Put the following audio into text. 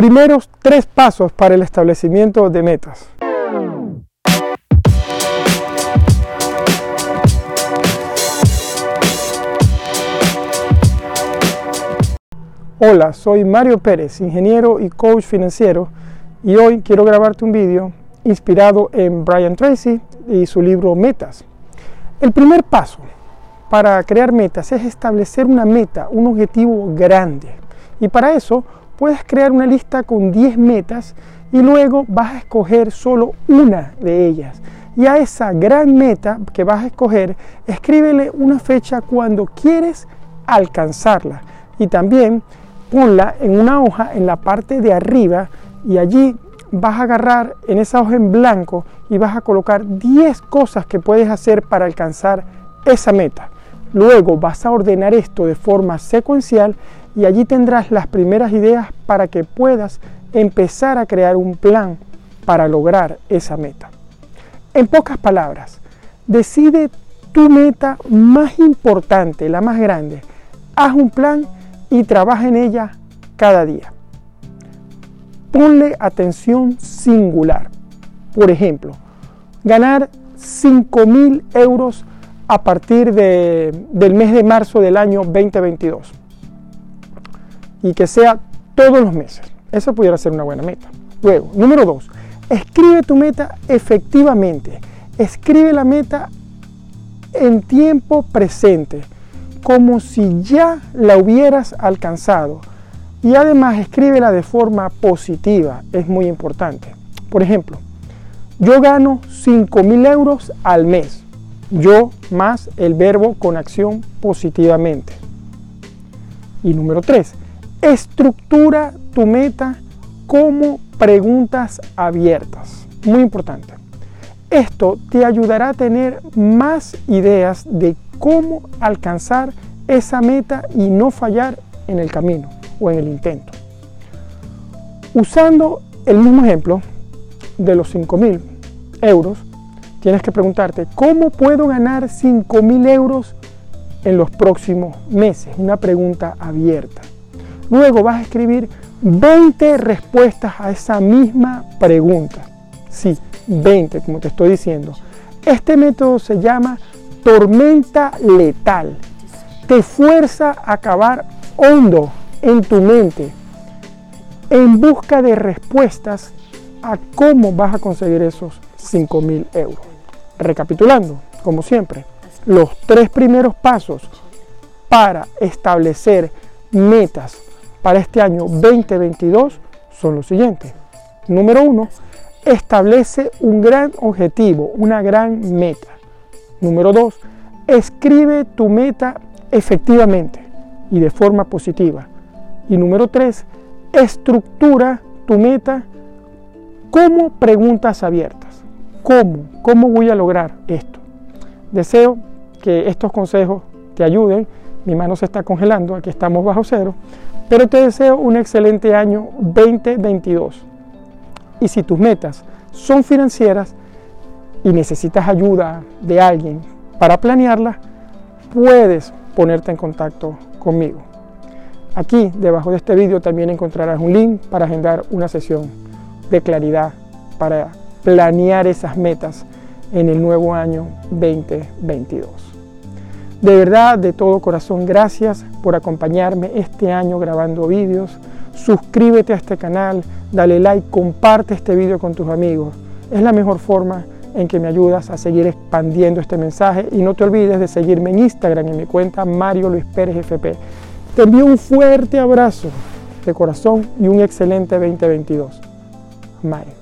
primeros tres pasos para el establecimiento de metas. Hola, soy Mario Pérez, ingeniero y coach financiero, y hoy quiero grabarte un vídeo inspirado en Brian Tracy y su libro Metas. El primer paso para crear metas es establecer una meta, un objetivo grande. Y para eso puedes crear una lista con 10 metas y luego vas a escoger solo una de ellas. Y a esa gran meta que vas a escoger, escríbele una fecha cuando quieres alcanzarla. Y también ponla en una hoja en la parte de arriba y allí vas a agarrar en esa hoja en blanco y vas a colocar 10 cosas que puedes hacer para alcanzar esa meta. Luego vas a ordenar esto de forma secuencial y allí tendrás las primeras ideas para que puedas empezar a crear un plan para lograr esa meta. En pocas palabras, decide tu meta más importante, la más grande. Haz un plan y trabaja en ella cada día. Ponle atención singular. Por ejemplo, ganar 5 mil euros a partir del mes de marzo del año 2022. Y que sea todos los meses. Esa pudiera ser una buena meta. Luego, número dos, escribe tu meta efectivamente. Escribe la meta en tiempo presente como si ya la hubieras alcanzado. Y además escríbela de forma positiva, es muy importante. Por ejemplo, yo gano 5 mil euros al mes. Yo más el verbo con acción positivamente. Y número 3, estructura tu meta como preguntas abiertas. Muy importante. Esto te ayudará a tener más ideas de cómo alcanzar esa meta y no fallar en el camino o en el intento. Usando el mismo ejemplo de los 5 mil euros, tienes que preguntarte, ¿cómo puedo ganar 5 mil euros en los próximos meses? Una pregunta abierta. Luego vas a escribir 20 respuestas a esa misma pregunta. Sí, 20, como te estoy diciendo. Este método se llama tormenta letal. Te fuerza a acabar hondo en tu mente en busca de respuestas a cómo vas a conseguir esos 5 mil euros. Recapitulando, como siempre, los tres primeros pasos para establecer metas para este año 2022 son los siguientes. Número uno, establece un gran objetivo, una gran meta. Número dos, escribe tu meta efectivamente y de forma positiva. Y número tres, estructura tu meta como preguntas abiertas. ¿Cómo? ¿Cómo voy a lograr esto? Deseo que estos consejos te ayuden. Mi mano se está congelando, aquí estamos bajo cero. Pero te deseo un excelente año 2022. Y si tus metas son financieras, y necesitas ayuda de alguien para planearla, puedes ponerte en contacto conmigo. Aquí debajo de este vídeo también encontrarás un link para agendar una sesión de claridad para planear esas metas en el nuevo año 2022. De verdad, de todo corazón, gracias por acompañarme este año grabando vídeos. Suscríbete a este canal, dale like, comparte este vídeo con tus amigos. Es la mejor forma en que me ayudas a seguir expandiendo este mensaje y no te olvides de seguirme en Instagram en mi cuenta Mario Luis Pérez FP. Te envío un fuerte abrazo de corazón y un excelente 2022. Mario.